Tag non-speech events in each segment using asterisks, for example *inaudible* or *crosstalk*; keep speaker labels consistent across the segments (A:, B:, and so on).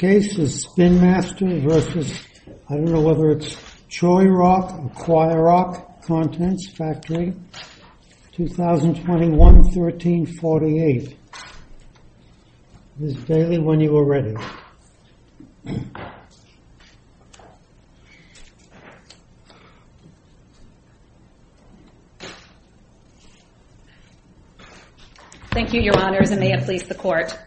A: case is Spin Master versus, I don't know whether it's Choi Rock or Choir Rock Contents Factory, 2021-1348. Ms. Bailey, when you are ready.
B: Thank you, Your Honors, and may it please the Court.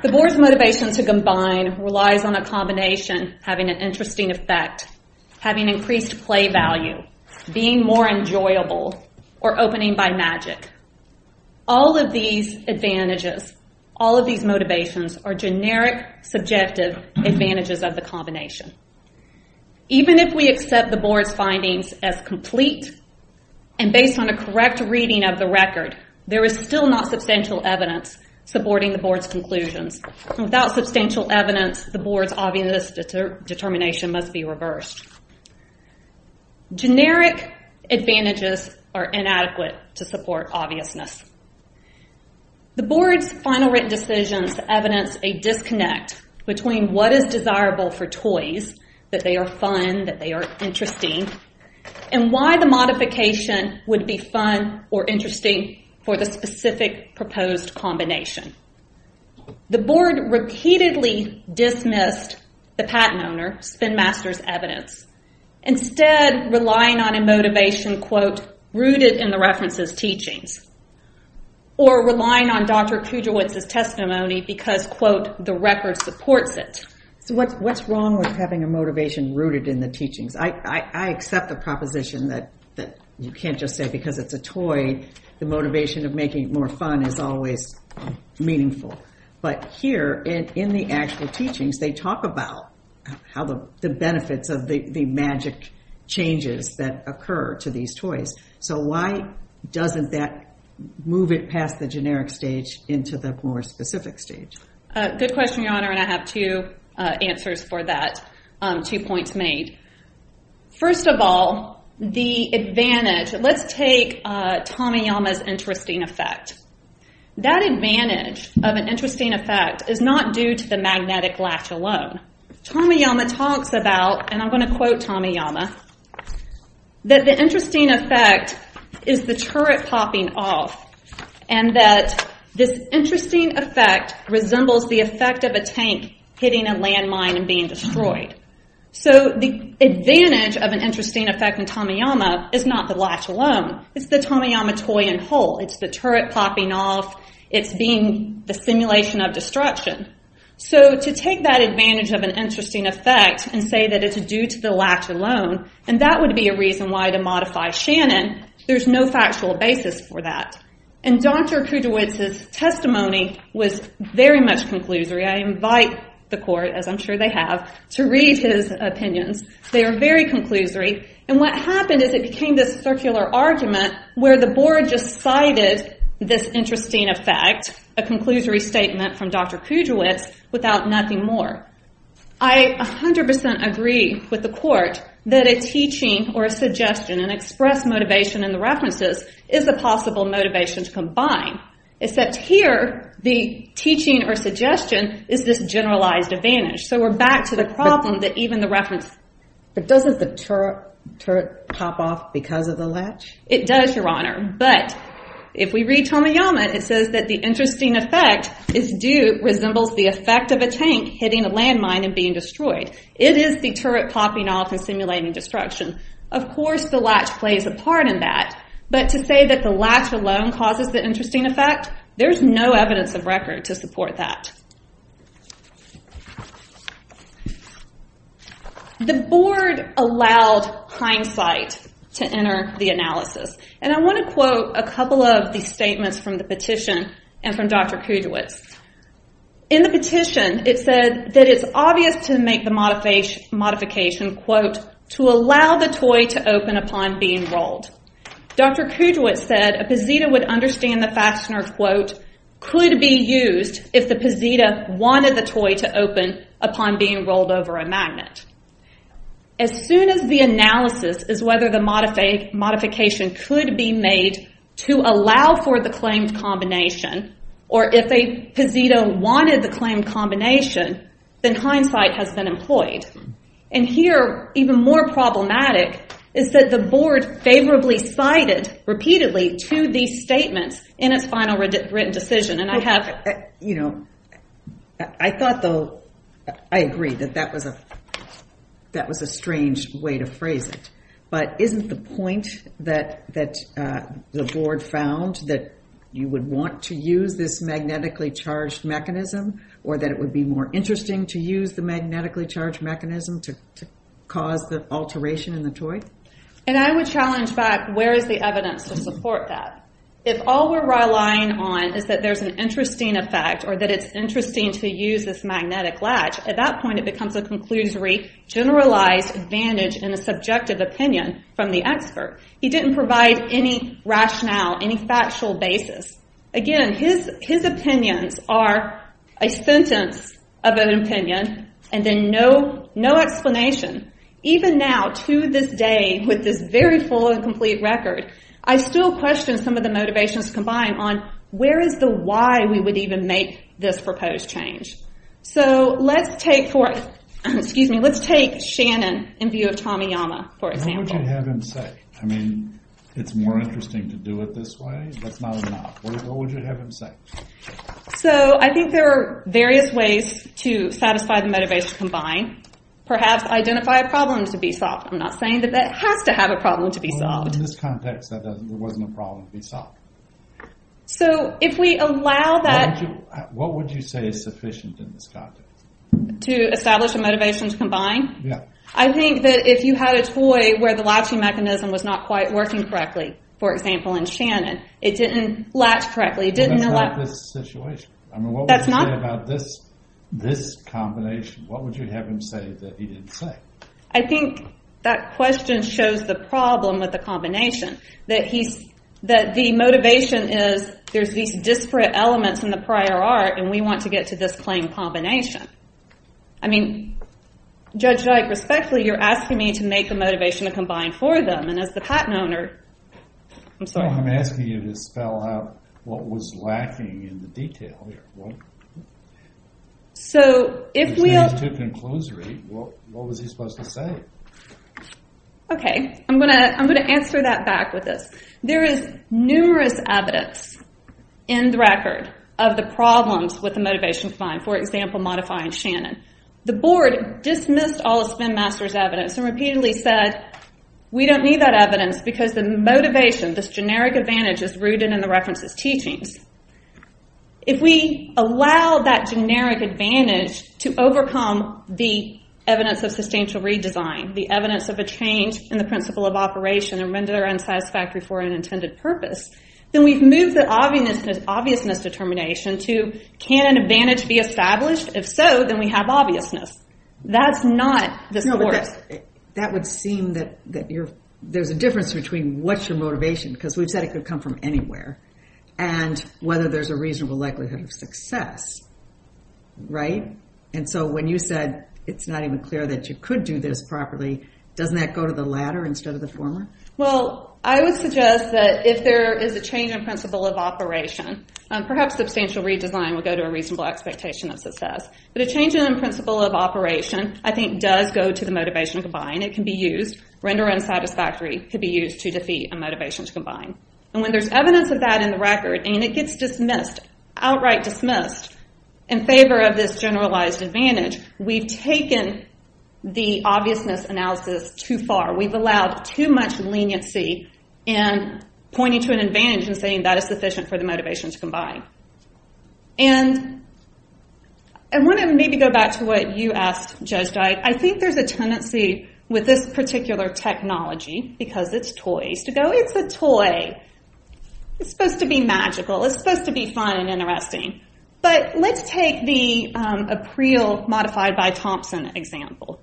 B: The Board's motivation to combine relies on a combination having an interesting effect, having increased play value, being more enjoyable, or opening by magic. All of these advantages, all of these motivations are generic, subjective advantages of the combination. Even if we accept the Board's findings as complete and based on a correct reading of the record, there is still not substantial evidence supporting the Board's conclusions. Without substantial evidence, the Board's obvious determination must be reversed. Generic advantages are inadequate to support obviousness. The Board's final written decisions evidence a disconnect between what is desirable for toys, that they are fun, that they are interesting, and why the modification would be fun or interesting for the specific proposed combination. The Board repeatedly dismissed the patent owner, Spin Master's evidence, instead relying on a motivation, quote, rooted in the reference's teachings, or relying on Dr. Kudrowitz's testimony because, quote, the record supports it.
C: So what's wrong with having a motivation rooted in the teachings? I accept the proposition that you can't just say because it's a toy, the motivation of making it more fun is always meaningful. But here, in the actual teachings, they talk about how the benefits of the magic changes that occur to these toys. So why doesn't that move it past the generic stage into the more specific stage?
B: Uh, good question, Your Honor, and I have two uh, answers for that, um, two points made. First of all, the advantage, let's take uh, Tamiyama's interesting effect. That advantage of an interesting effect is not due to the magnetic latch alone. Tamiyama talks about, and I'm going to quote Tamiyama, that the interesting effect is the turret popping off, and that this interesting effect resembles the effect of a tank hitting a landmine and being destroyed. So the advantage of an interesting effect in Tamiyama is not the latch alone. It's the Tamiyama toy in whole. It's the turret popping off. It's being the simulation of destruction. So to take that advantage of an interesting effect and say that it's due to the latch alone, and that would be a reason why to modify Shannon, there's no factual basis for that. And Dr. Kudrowitz's testimony was very much conclusory. I invite the court, as I'm sure they have, to read his opinions. They are very conclusory. And what happened is it became this circular argument where the board just cited this interesting effect, a conclusory statement from Dr. Kudrowitz, without nothing more. I 100% agree with the court that a teaching or a suggestion, an express motivation in the references, is a possible motivation to combine. Except here, the teaching or suggestion is this generalized advantage. So we're back to the problem that even the reference...
C: But doesn't the turret pop off because of the latch?
B: It does, Your Honor. But if we read Tamiyama, it says that the interesting effect is due, resembles the effect of a tank hitting a landmine and being destroyed. It is the turret popping off and simulating destruction. Of course, the latch plays a part in that. But to say that the latch alone causes the interesting effect, there's no evidence of record to support that. The board allowed hindsight to enter the analysis. And I want to quote a couple of the statements from the petition and from Dr. Kudrowitz. In the petition, it said that it's obvious to make the modification, quote, to allow the toy to open upon being rolled. Dr. Kudrowitz said a posita would understand the fastener, quote, could be used if the posita wanted the toy to open upon being rolled over a magnet. As soon as the analysis is whether the modification could be made to allow for the claimed combination, or if a posita wanted the claimed combination, then hindsight has been employed. And here, even more problematic is that the board favorably cited repeatedly to these statements in its final written decision. And I have...
C: You know, I thought, though, I agree that that was a strange way to phrase it. But isn't the point that uh, the board found that you would want to use this magnetically charged mechanism or that it would be more interesting to use the magnetically charged mechanism to cause the alteration in the toy?
B: And I would challenge back, where is the evidence to support that? If all we're relying on is that there's an interesting effect or that it's interesting to use this magnetic latch, at that point it becomes a conclusory, generalized advantage in a subjective opinion from the expert. He didn't provide any rationale, any factual basis. Again, his his opinions are a sentence of an opinion and then no no explanation. Even now, to this day, with this very full and complete record, I still question some of the motivations combined on where is the why we would even make this proposed change. So let's take for *clears throat* excuse me, let's take Shannon in view of Tomiyama, for example.
D: What would you have him say? I mean, it's more interesting to do it this way? That's not enough. What would you have him say?
B: So I think there are various ways to satisfy the motivation combined. Perhaps identify a problem to be solved. I'm not saying that that has to have a problem to be solved.
D: In this context, that there wasn't a problem to be solved.
B: So if we allow that...
D: What would you say is sufficient in this context?
B: To establish a motivation to combine?
D: Yeah.
B: I think that if you had a toy where the latching mechanism was not quite working correctly, for example, in Shannon, it didn't latch correctly.
D: That's not allow this situation. I mean, what would you say about this combination? What would you have him say that he didn't say?
B: I think that question shows the problem with the combination. That he's that the motivation is there's these disparate elements in the prior art and we want to get to this claim combination. I mean, Judge Dyke, respectfully, you're asking me to make the motivation to combine for them. And as the patent owner... I'm sorry.
D: I'm asking you to spell out what was lacking in the detail here.
B: So if we...
D: He's too conclusory, what was he supposed to say?
B: Okay. I'm going to answer that back with this. There is numerous evidence in the record of the problems with the motivation to combine. For example, modifying Shannon. The board dismissed all of Spin Master's evidence and repeatedly said, we don't need that evidence because the motivation, this generic advantage, is rooted in the reference's teachings. If we allow that generic advantage to overcome the evidence of substantial redesign, the evidence of a change in the principle of operation and render unsatisfactory for an intended purpose, then we've moved the obviousness determination to, can an advantage be established? If so, then we have obviousness. That's not this court.
C: That would seem that there's a difference between what's your motivation, because we've said it could come from anywhere, and whether there's a reasonable likelihood of success. Right? And so when you said it's not even clear that you could do this properly, doesn't that go to the latter instead of the former?
B: Well, I would suggest that if there is a change in principle of operation, um, perhaps substantial redesign would go to a reasonable expectation of success. But a change in principle of operation, I think, does go to the motivation to combine. It can be used. Render unsatisfactory could be used to defeat a motivation to combine. And when there's evidence of that in the record, and it gets dismissed, outright dismissed, in favor of this generalized advantage, we've taken the obviousness analysis too far. We've allowed too much leniency in pointing to an advantage and saying that is sufficient for the motivation to combine. And I want to maybe go back to what you asked, Judge Dyke. I think there's a tendency with this particular technology, because it's toys, to go, it's a toy. It's supposed to be magical. It's supposed to be fun and interesting. But let's take the um, April modified by Thompson example.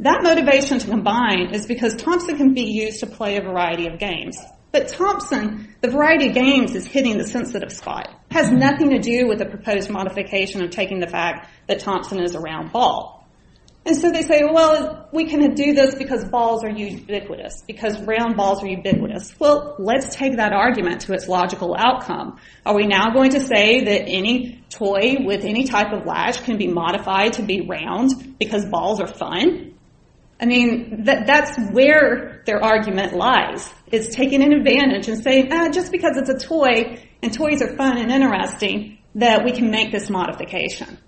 B: That motivation to combine is because Thompson can be used to play a variety of games. But Thompson, the variety of games is hitting the sensitive spot. Has nothing to do with the proposed modification of taking the fact that Thompson is a round ball. And so they say, well, we can do this because balls are ubiquitous, because round balls are ubiquitous. Well, let's take that argument to its logical outcome. Are we now going to say that any toy with any type of latch can be modified to be round because balls are fun? I mean, that's where their argument lies. It's taking an advantage and saying, ah, just because it's a toy and toys are fun and interesting, that we can make this modification.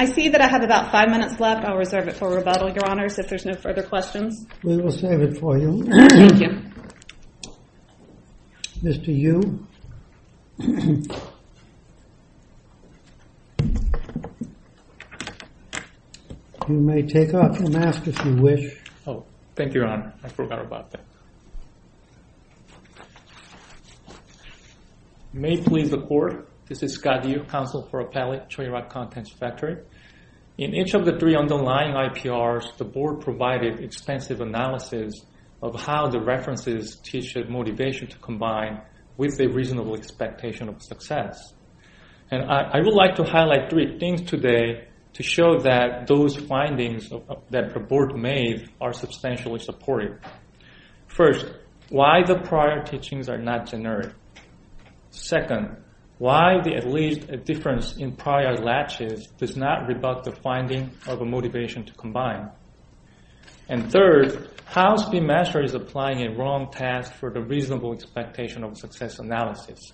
B: I see that I have about five minutes left. I'll reserve it for rebuttal, Your Honors, if there's no further questions.
A: We will save it for you.
B: Thank you.
A: Mr. Yu? You may take off your mask if you wish.
E: Oh, thank you, Your Honor. I forgot about that. May it please the Court, this is Scott Yu, Counsel for Appellate, Choirock Contents Factory. In each of the three underlying IPRs, the Board provided extensive analysis of how the references teach a motivation to combine with a reasonable expectation of success. And I would like to highlight three things today to show that those findings that the Board made are substantially supported. First, why the prior teachings are not generic. Second, why the at least difference in prior latches does not rebut the finding of a motivation to combine. And third, how Speedmaster is applying a wrong task for the reasonable expectation of success analysis.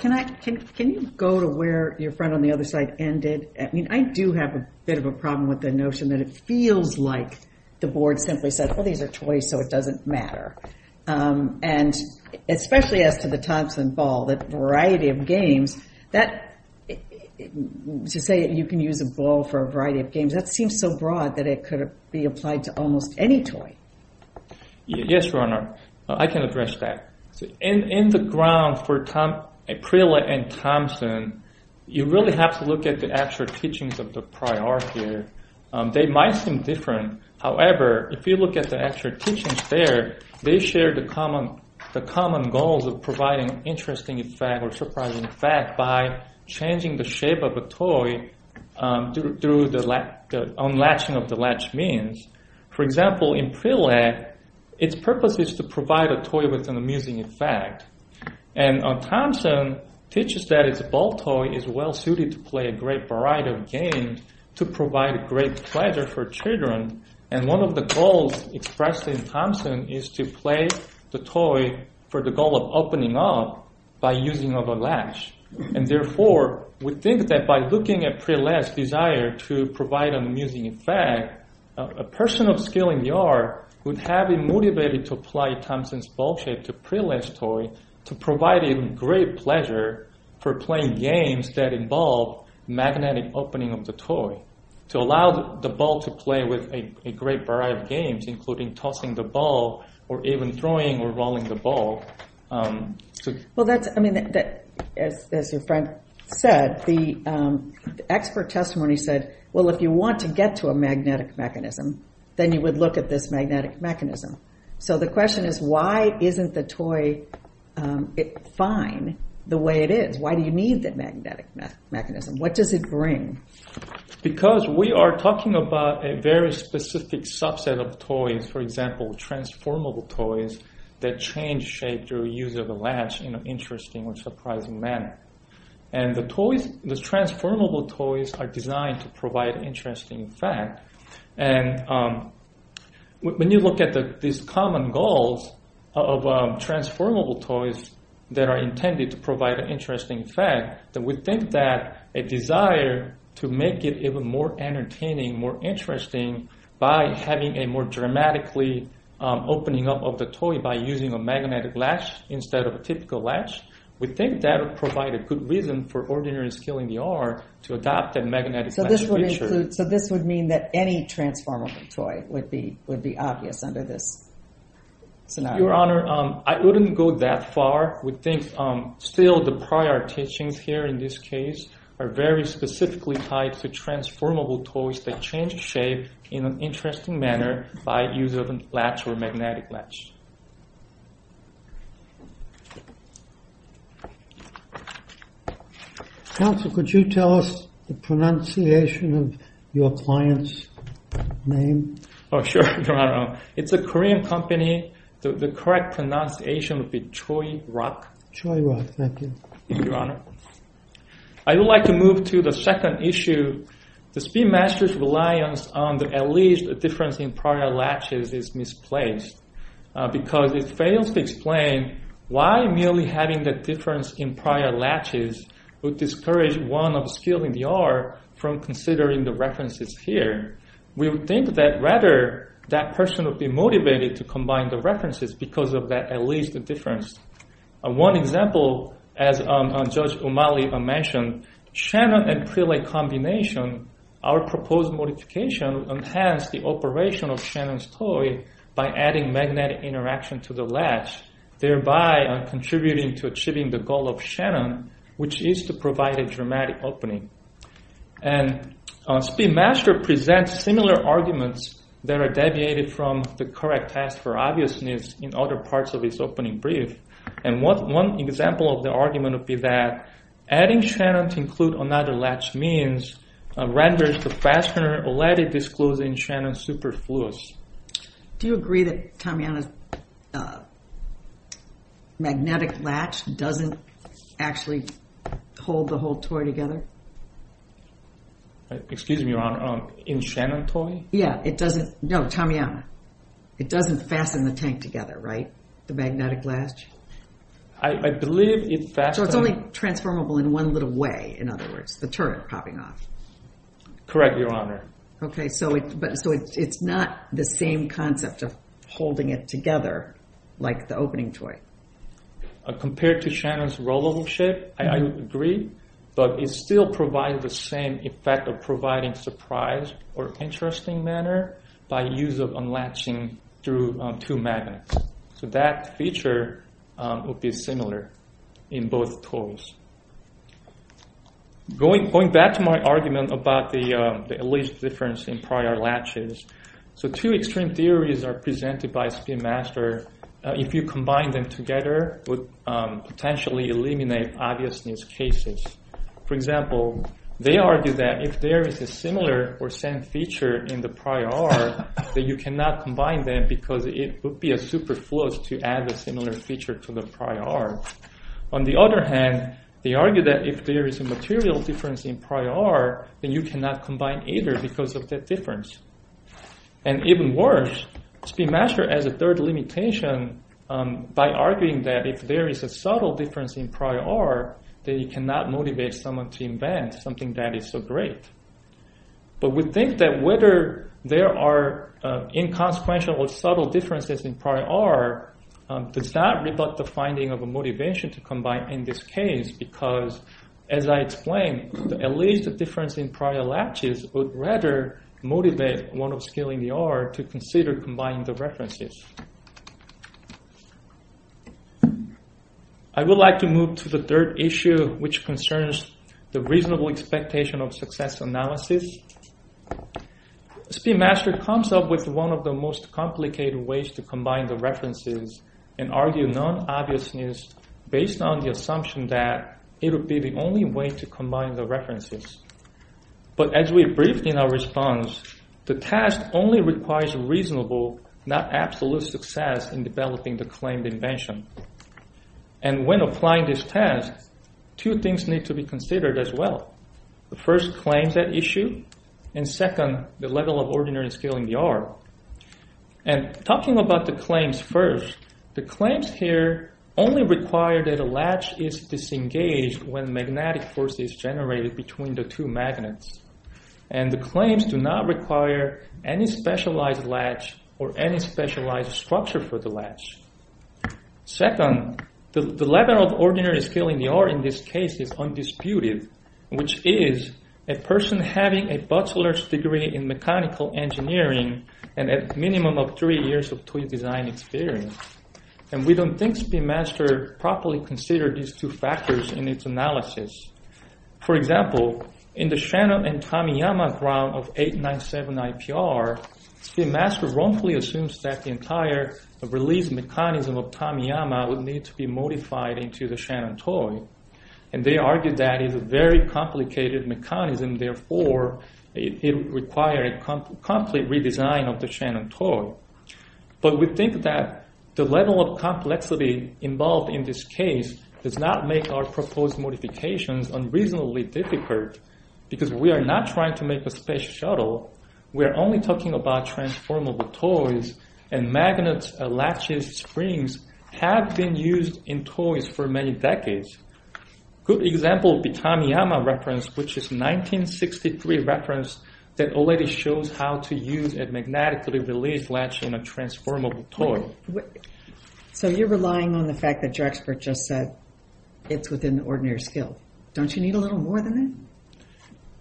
C: Can you go to where your friend on the other side ended? I mean, I do have a bit of a problem with the notion that it feels like the Board simply said, well, these are toys, so it doesn't matter. Um, and especially as to the Thompson ball, the variety of games, to say you can use a ball for a variety of games, that seems so broad that it could be applied to almost any toy.
E: Yes, Your Honor, uh, I can address that. In the ground for Aprila and Thompson, you really have to look at the actual teachings of the prior here. Um, they might seem different. However, if you look at the actual teachings there, they share the common the common goals of providing interesting effect or surprising effect by changing the shape of a toy um, through the unlatching of the latch means. For example, in Aprila, its purpose is to provide a toy with an amusing effect. And uh, Thompson teaches that its ball toy is well suited to play a great variety of games to provide great pleasure for children. And one of the goals expressed in Thompson is to play the toy for the goal of opening up by using of a latch. And therefore, we think that by looking at Aprila's desire to provide an amusing effect, a person of skill in the art would have been motivated to apply Thompson's ball shape to Aprila's toy to provide him great pleasure for playing games that involve magnetic opening of the toy. To allow the ball to play with a great variety of games, including tossing the ball or even throwing or rolling the ball.
C: Um, well, that's, I mean, as your friend said, um, the expert testimony said, well, if you want to get to a magnetic mechanism, then you would look at this magnetic mechanism. So the question is, why isn't the toy um, fine the way it is? Why do you need the magnetic mechanism? What does it bring?
E: Because we are talking about a very specific subset of toys, for example, transformable toys that change shape through use of a latch in an interesting or surprising manner. And the toys, the transformable toys are designed to provide interesting effect. And um, when you look at the, these common goals of um, transformable toys that are intended to provide an interesting effect, then we think that a desire to make it even more entertaining, more interesting by having a more dramatically um, opening up of the toy by using a magnetic latch instead of a typical latch, we think that would provide a good reason for ordinary skill in the art to adopt that magnetic latch feature.
C: So this would include. So this would mean that any transformable toy would be would be obvious under this scenario?
E: Your Honor, um, I wouldn't go that far. We think um, still the prior teachings here in this case are very specifically tied to transformable toys that change shape in an interesting manner by use of a latch or magnetic latch.
A: Counsel, could you tell us the pronunciation of your client's name?
E: Oh, sure, *laughs* Your Honor. It's a Korean company. The, the correct pronunciation would be Choi Rock.
A: Choi Rock, thank you.
E: Your Honor. I would like to move to the second issue. The Speedmaster's reliance on the alleged difference in prior latches is misplaced uh, because it fails to explain why merely having the difference in prior latches would discourage one of skill in the art from considering the references here. We would think that rather that person would be motivated to combine the references because of that alleged difference. Uh, one example, as um, uh, Judge O'Malley uh, mentioned, Shannon and Prilay combination, our proposed modification will enhance the operation of Shannon's toy by adding magnetic interaction to the latch thereby contributing to achieving the goal of Shannon, which is to provide a dramatic opening. And Speedmaster presents similar arguments that are deviated from the correct test for obviousness in other parts of his opening brief. And one example of the argument would be that adding Shannon to include another latch means uh, renders the fastener already disclosed in Shannon superfluous.
C: Do you agree that Tamiana's uh, magnetic latch doesn't actually hold the whole toy together?
E: Excuse me, Your Honor, um, in Shannon toy?
C: Yeah, it doesn't, no, Tamiana. It doesn't fasten the tank together, right? The magnetic latch?
E: I, I believe it fastens.
C: So it's only transformable in one little way, in other words, the turret popping off.
E: Correct, Your Honor.
C: Okay, so it, but so it, it's not the same concept of holding it together like the opening toy.
E: Uh, compared to Shannon's rollable shape, I, I agree, but it still provides the same effect of providing surprise or interesting manner by use of unlatching through um, two magnets. So that feature um, would be similar in both toys. Going, going back to my argument about the, um, the alleged difference in prior latches, so two extreme theories are presented by Speedmaster uh, if you combine them together, would um, potentially eliminate obviousness cases. For example, they argue that if there is a similar or same feature in the prior art, *laughs* that you cannot combine them because it would be a superfluous to add a similar feature to the prior art. On the other hand, they argue that if there is a material difference in prior art, then you cannot combine either because of that difference. And even worse, Speedmaster as a third limitation um, by arguing that if there is a subtle difference in prior art, then you cannot motivate someone to invent something that is so great. But we think that whether there are uh, inconsequential or subtle differences in prior art um, does not rebut the finding of a motivation to combine in this case because, as I explained, at least the difference in prior latches would rather motivate one of skill in the art to consider combining the references. I would like to move to the third issue, which concerns the reasonable expectation of success analysis. Speedmaster comes up with one of the most complicated ways to combine the references and argue non-obviousness based on the assumption that it would be the only way to combine the references. But as we briefed in our response, the test only requires reasonable, not absolute success in developing the claimed invention. And when applying this test, two things need to be considered as well. The first claims at issue, and second, the level of ordinary skill in the art. And talking about the claims first, the claims here only require that a latch is disengaged when magnetic force is generated between the two magnets and the claims do not require any specialized latch or any specialized structure for the latch. Second, the, level of ordinary skill in the art in this case is undisputed, which is a person having a bachelor's degree in mechanical engineering and a minimum of three years of toy design experience. And we don't think Speedmaster properly considered these two factors in its analysis. For example, in the Shannon and Tamiyama ground of 897 IPR, Speedmaster wrongfully assumes that the entire release mechanism of Tamiyama would need to be modified into the Shannon toy. And they argued that it's a very complicated mechanism, therefore it required a complete redesign of the Shannon toy. But we think that the level of complexity involved in this case does not make our proposed modifications unreasonably difficult because we are not trying to make a space shuttle. We are only talking about transformable toys and magnets, uh, latches, springs have been used in toys for many decades. Good example would be Tamiyama reference, which is 1963 reference that already shows how to use a magnetically released latch in a transformable toy.
C: So you're relying on the fact that your expert just said it's within the ordinary skill. Don't you need a little more than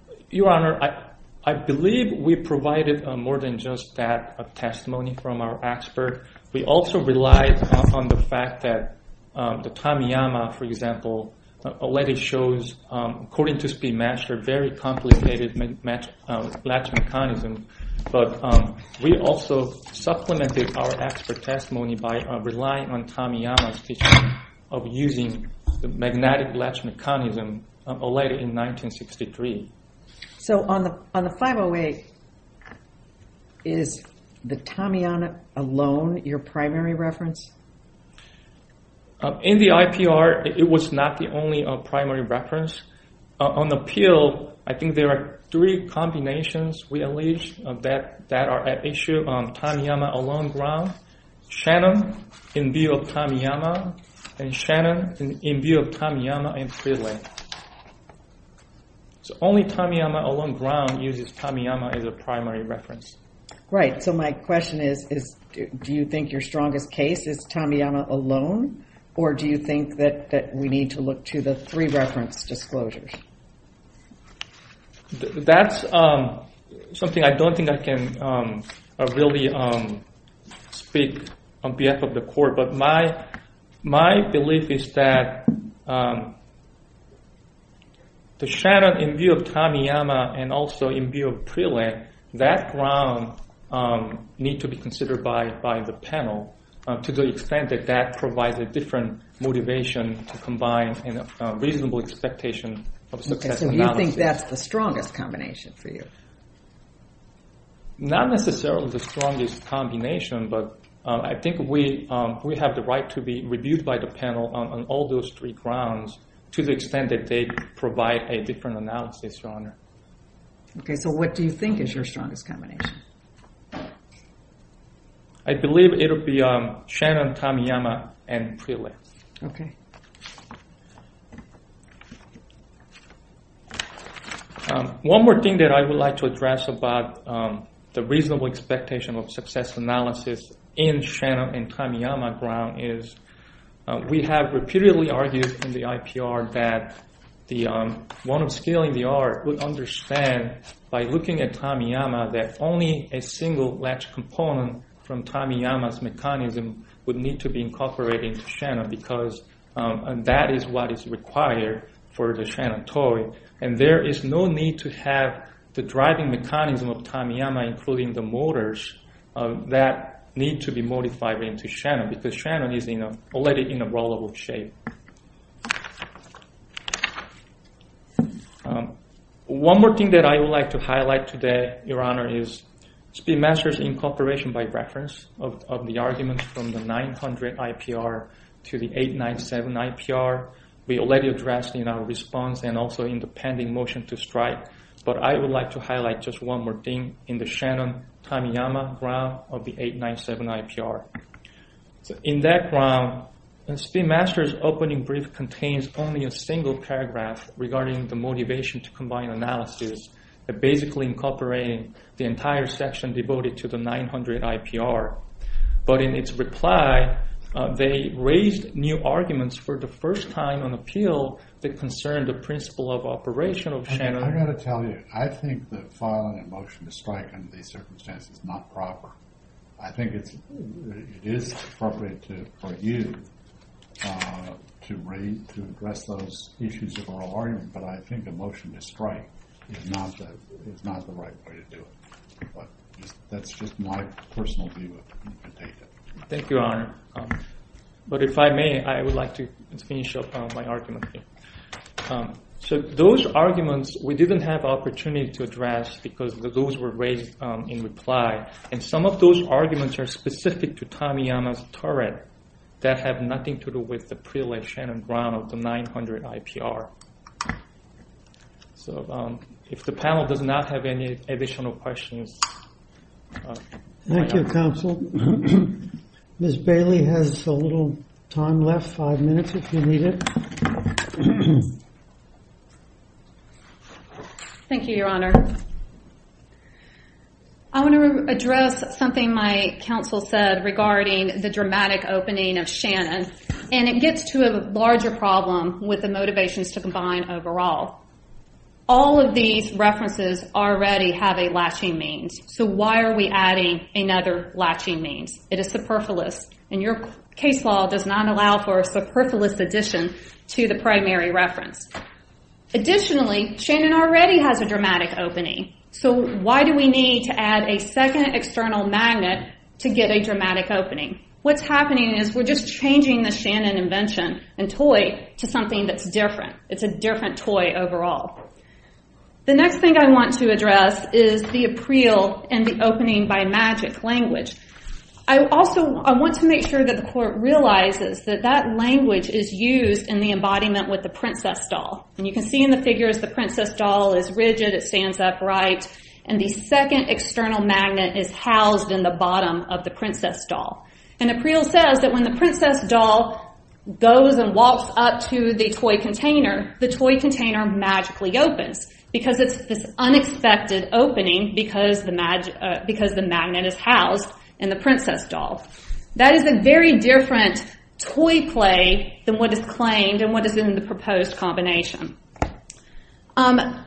C: that?
E: Your Honor, I believe we provided uh, more than just that testimony from our expert. We also relied on the fact that um, the Tamiyama, for example, uh, already shows, um, according to Speedmaster, very complicated uh, latch mechanism. But um, we also supplemented our expert testimony by relying on Tamiyama's teaching of using the magnetic latch mechanism already in 1963.
C: So on the 508, is the Tamiyama alone your primary reference?
E: Um, in the IPR, it was not the only uh, primary reference. Uh, on appeal, I think there are three combinations we allege uh, that are at issue um, on Tamiyama alone ground. Shannon in view of Tamiyama and Shannon in view of Tamiyama and Freeland. So only Tamiyama alone ground uses Tamiyama as a primary reference.
C: Right. So my question is, do you think your strongest case is Tamiyama alone? Or do you think that we need to look to the three reference disclosures?
E: That's um, something I don't think I can um, uh, really um, speak on behalf of the court. But my belief is that the Shannon in view of Tamiyama and also in view of Freeland, that ground um, need to be considered by the panel uh, to the extent that that provides a different motivation to combine a reasonable expectation of success analysis.
C: So you think that's the strongest combination for you?
E: Not necessarily the strongest combination, but uh, I think um, we have the right to be reviewed by the panel on all those three grounds to the extent that they provide a different analysis, Your Honor.
C: Okay. So what do you think is your strongest combination?
E: I believe it will be um, Shannon, Tamiyama, and Freeland.
C: Okay.
E: Um, one more thing that I would like to address about um, the reasonable expectation of success analysis in Shannon and Tamiyama ground is Uh, we have repeatedly argued in the IPR that the um one of scaling the art would understand by looking at Tamiyama that only a single latch component from Tamiyama's mechanism would need to be incorporated into Shannon because um, that is what is required for the Shannon toy. And there is no need to have the driving mechanism of Tamiyama, including the motors, um, that need to be modified into Shannon because Shannon is already in a rollable shape. Um, one more thing that I would like to highlight today, Your Honor, is Speedmaster's incorporation by reference of the arguments from the 900 IPR to the 897 IPR. We already addressed in our response and also in the pending motion to strike. But I would like to highlight just one more thing in the Shannon-Tamiyama ground of the 897 IPR. In that ground, Speedmaster's opening brief contains only a single paragraph regarding the motivation to combine analysis, basically incorporating the entire section devoted to the 900 IPR. But in its reply, Uh, they raised new arguments for the first time on appeal that concerned the principle of operation of Shannon.
D: I've got to tell you, I think that filing a motion to strike under these circumstances is not proper. I think it is appropriate for you uh, to address those issues of oral argument, but I think a motion to strike is not the right way to do it. But that's just my personal view of it.
E: Thank you, Your Honor. But if I may, I would like to finish up my argument here. Um, so those arguments we didn't have opportunity to address because those were raised um, in reply, and some of those arguments are specific to Tamiyama's turret that have nothing to do with the Prelay Shannon ground of the 900 IPR. So um, if the panel does not have any additional questions, uh,
A: Thank you, counsel. *clears throat* Ms. Bailey has a little time left, five minutes if you need it.
B: Thank you, Your Honor. I want to address something my counsel said regarding the dramatic opening of Shannon, and it gets to a larger problem with the motivations to combine overall. All of these references already have a latching means, so why are we adding another latching means? It is superfluous, and your case law does not allow for a superfluous addition to the primary reference. Additionally, Shannon already has a dramatic opening. So why do we need to add a second external magnet to get a dramatic opening? What's happening is we're just changing the Shannon invention and toy to something that's different. It's a different toy overall. The next thing I want to address is the appeal and the opening by magic language. I also I want to make sure that the court realizes that that language is used in the embodiment with the princess doll. And you can see in the figures the princess doll is rigid, it stands upright, and the second external magnet is housed in the bottom of the princess doll. And April says that when the princess doll goes and walks up to the toy container, the toy container magically opens because it's this unexpected opening because the, mag- uh, because the magnet is housed in the princess doll. That is a very different toy play than what is claimed and what is in the proposed combination. Um,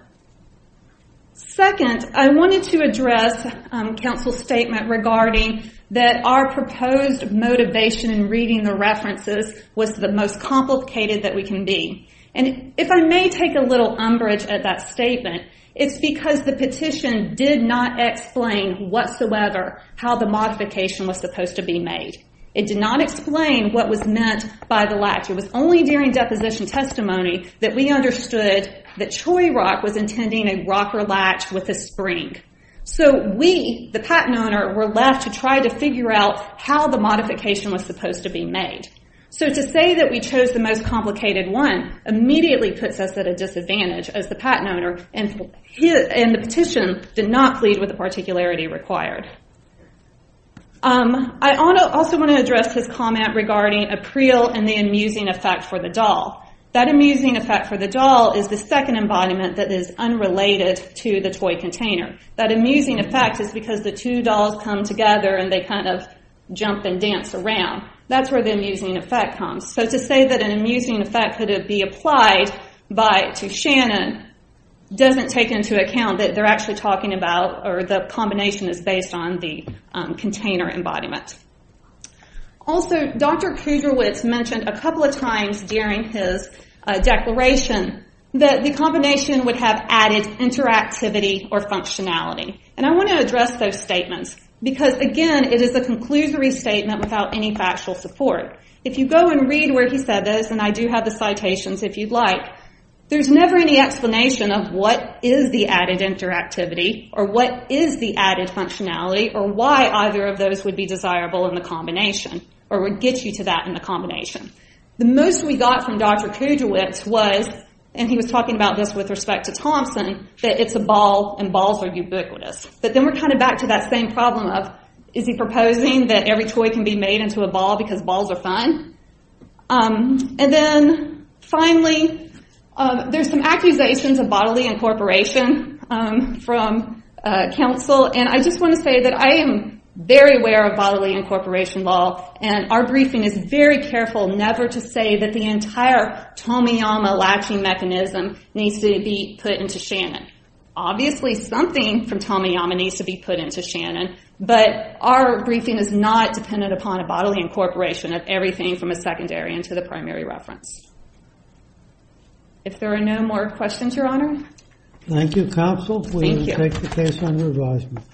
B: second, I wanted to address um, counsel's statement regarding that our proposed motivation in reading the references was the most complicated that we can be. And if I may take a little umbrage at that statement, it's because the petition did not explain whatsoever how the modification was supposed to be made. It did not explain what was meant by the latch. It was only during deposition testimony that we understood that Choirock was intending a rocker latch with a spring. So we, the patent owner, were left to try to figure out how the modification was supposed to be made. So to say that we chose the most complicated one immediately puts us at a disadvantage as the patent owner, and, the petition did not plead with the particularity required. Um, I also want to address his comment regarding April and the amusing effect for the doll. That amusing effect for the doll is the second embodiment that is unrelated to the toy container. That amusing effect is because the two dolls come together and they kind of jump and dance around. That's where the amusing effect comes. So to say that an amusing effect could be applied by to Shannon doesn't take into account that they're actually talking about, or the combination is based on the um, container embodiment. Also, Dr. Kudrowitz mentioned a couple of times during his uh, declaration that the combination would have added interactivity or functionality. And I want to address those statements because, again, it is a conclusory statement without any factual support. If you go and read where he said this, and I do have the citations if you'd like, there's never any explanation of what is the added interactivity or what is the added functionality or why either of those would be desirable in the combination or would get you to that in the combination. The most we got from Dr. Kudrowitz was, and he was talking about this with respect to Thompson, that it's a ball and balls are ubiquitous. But then we're kind of back to that same problem of, is he proposing that every toy can be made into a ball because balls are fun? Um, and then finally, um, there's some accusations of bodily incorporation um, from uh, counsel, and I just want to say that I am very aware of bodily incorporation law, and our briefing is very careful never to say that the entire Tomiyama latching mechanism needs to be put into Shannon. Obviously, something from Tomiyama needs to be put into Shannon, but our briefing is not dependent upon a bodily incorporation of everything from a secondary into the primary reference. If there are no more questions, Your Honor.
A: Thank you, counsel. We will take the case under advisement.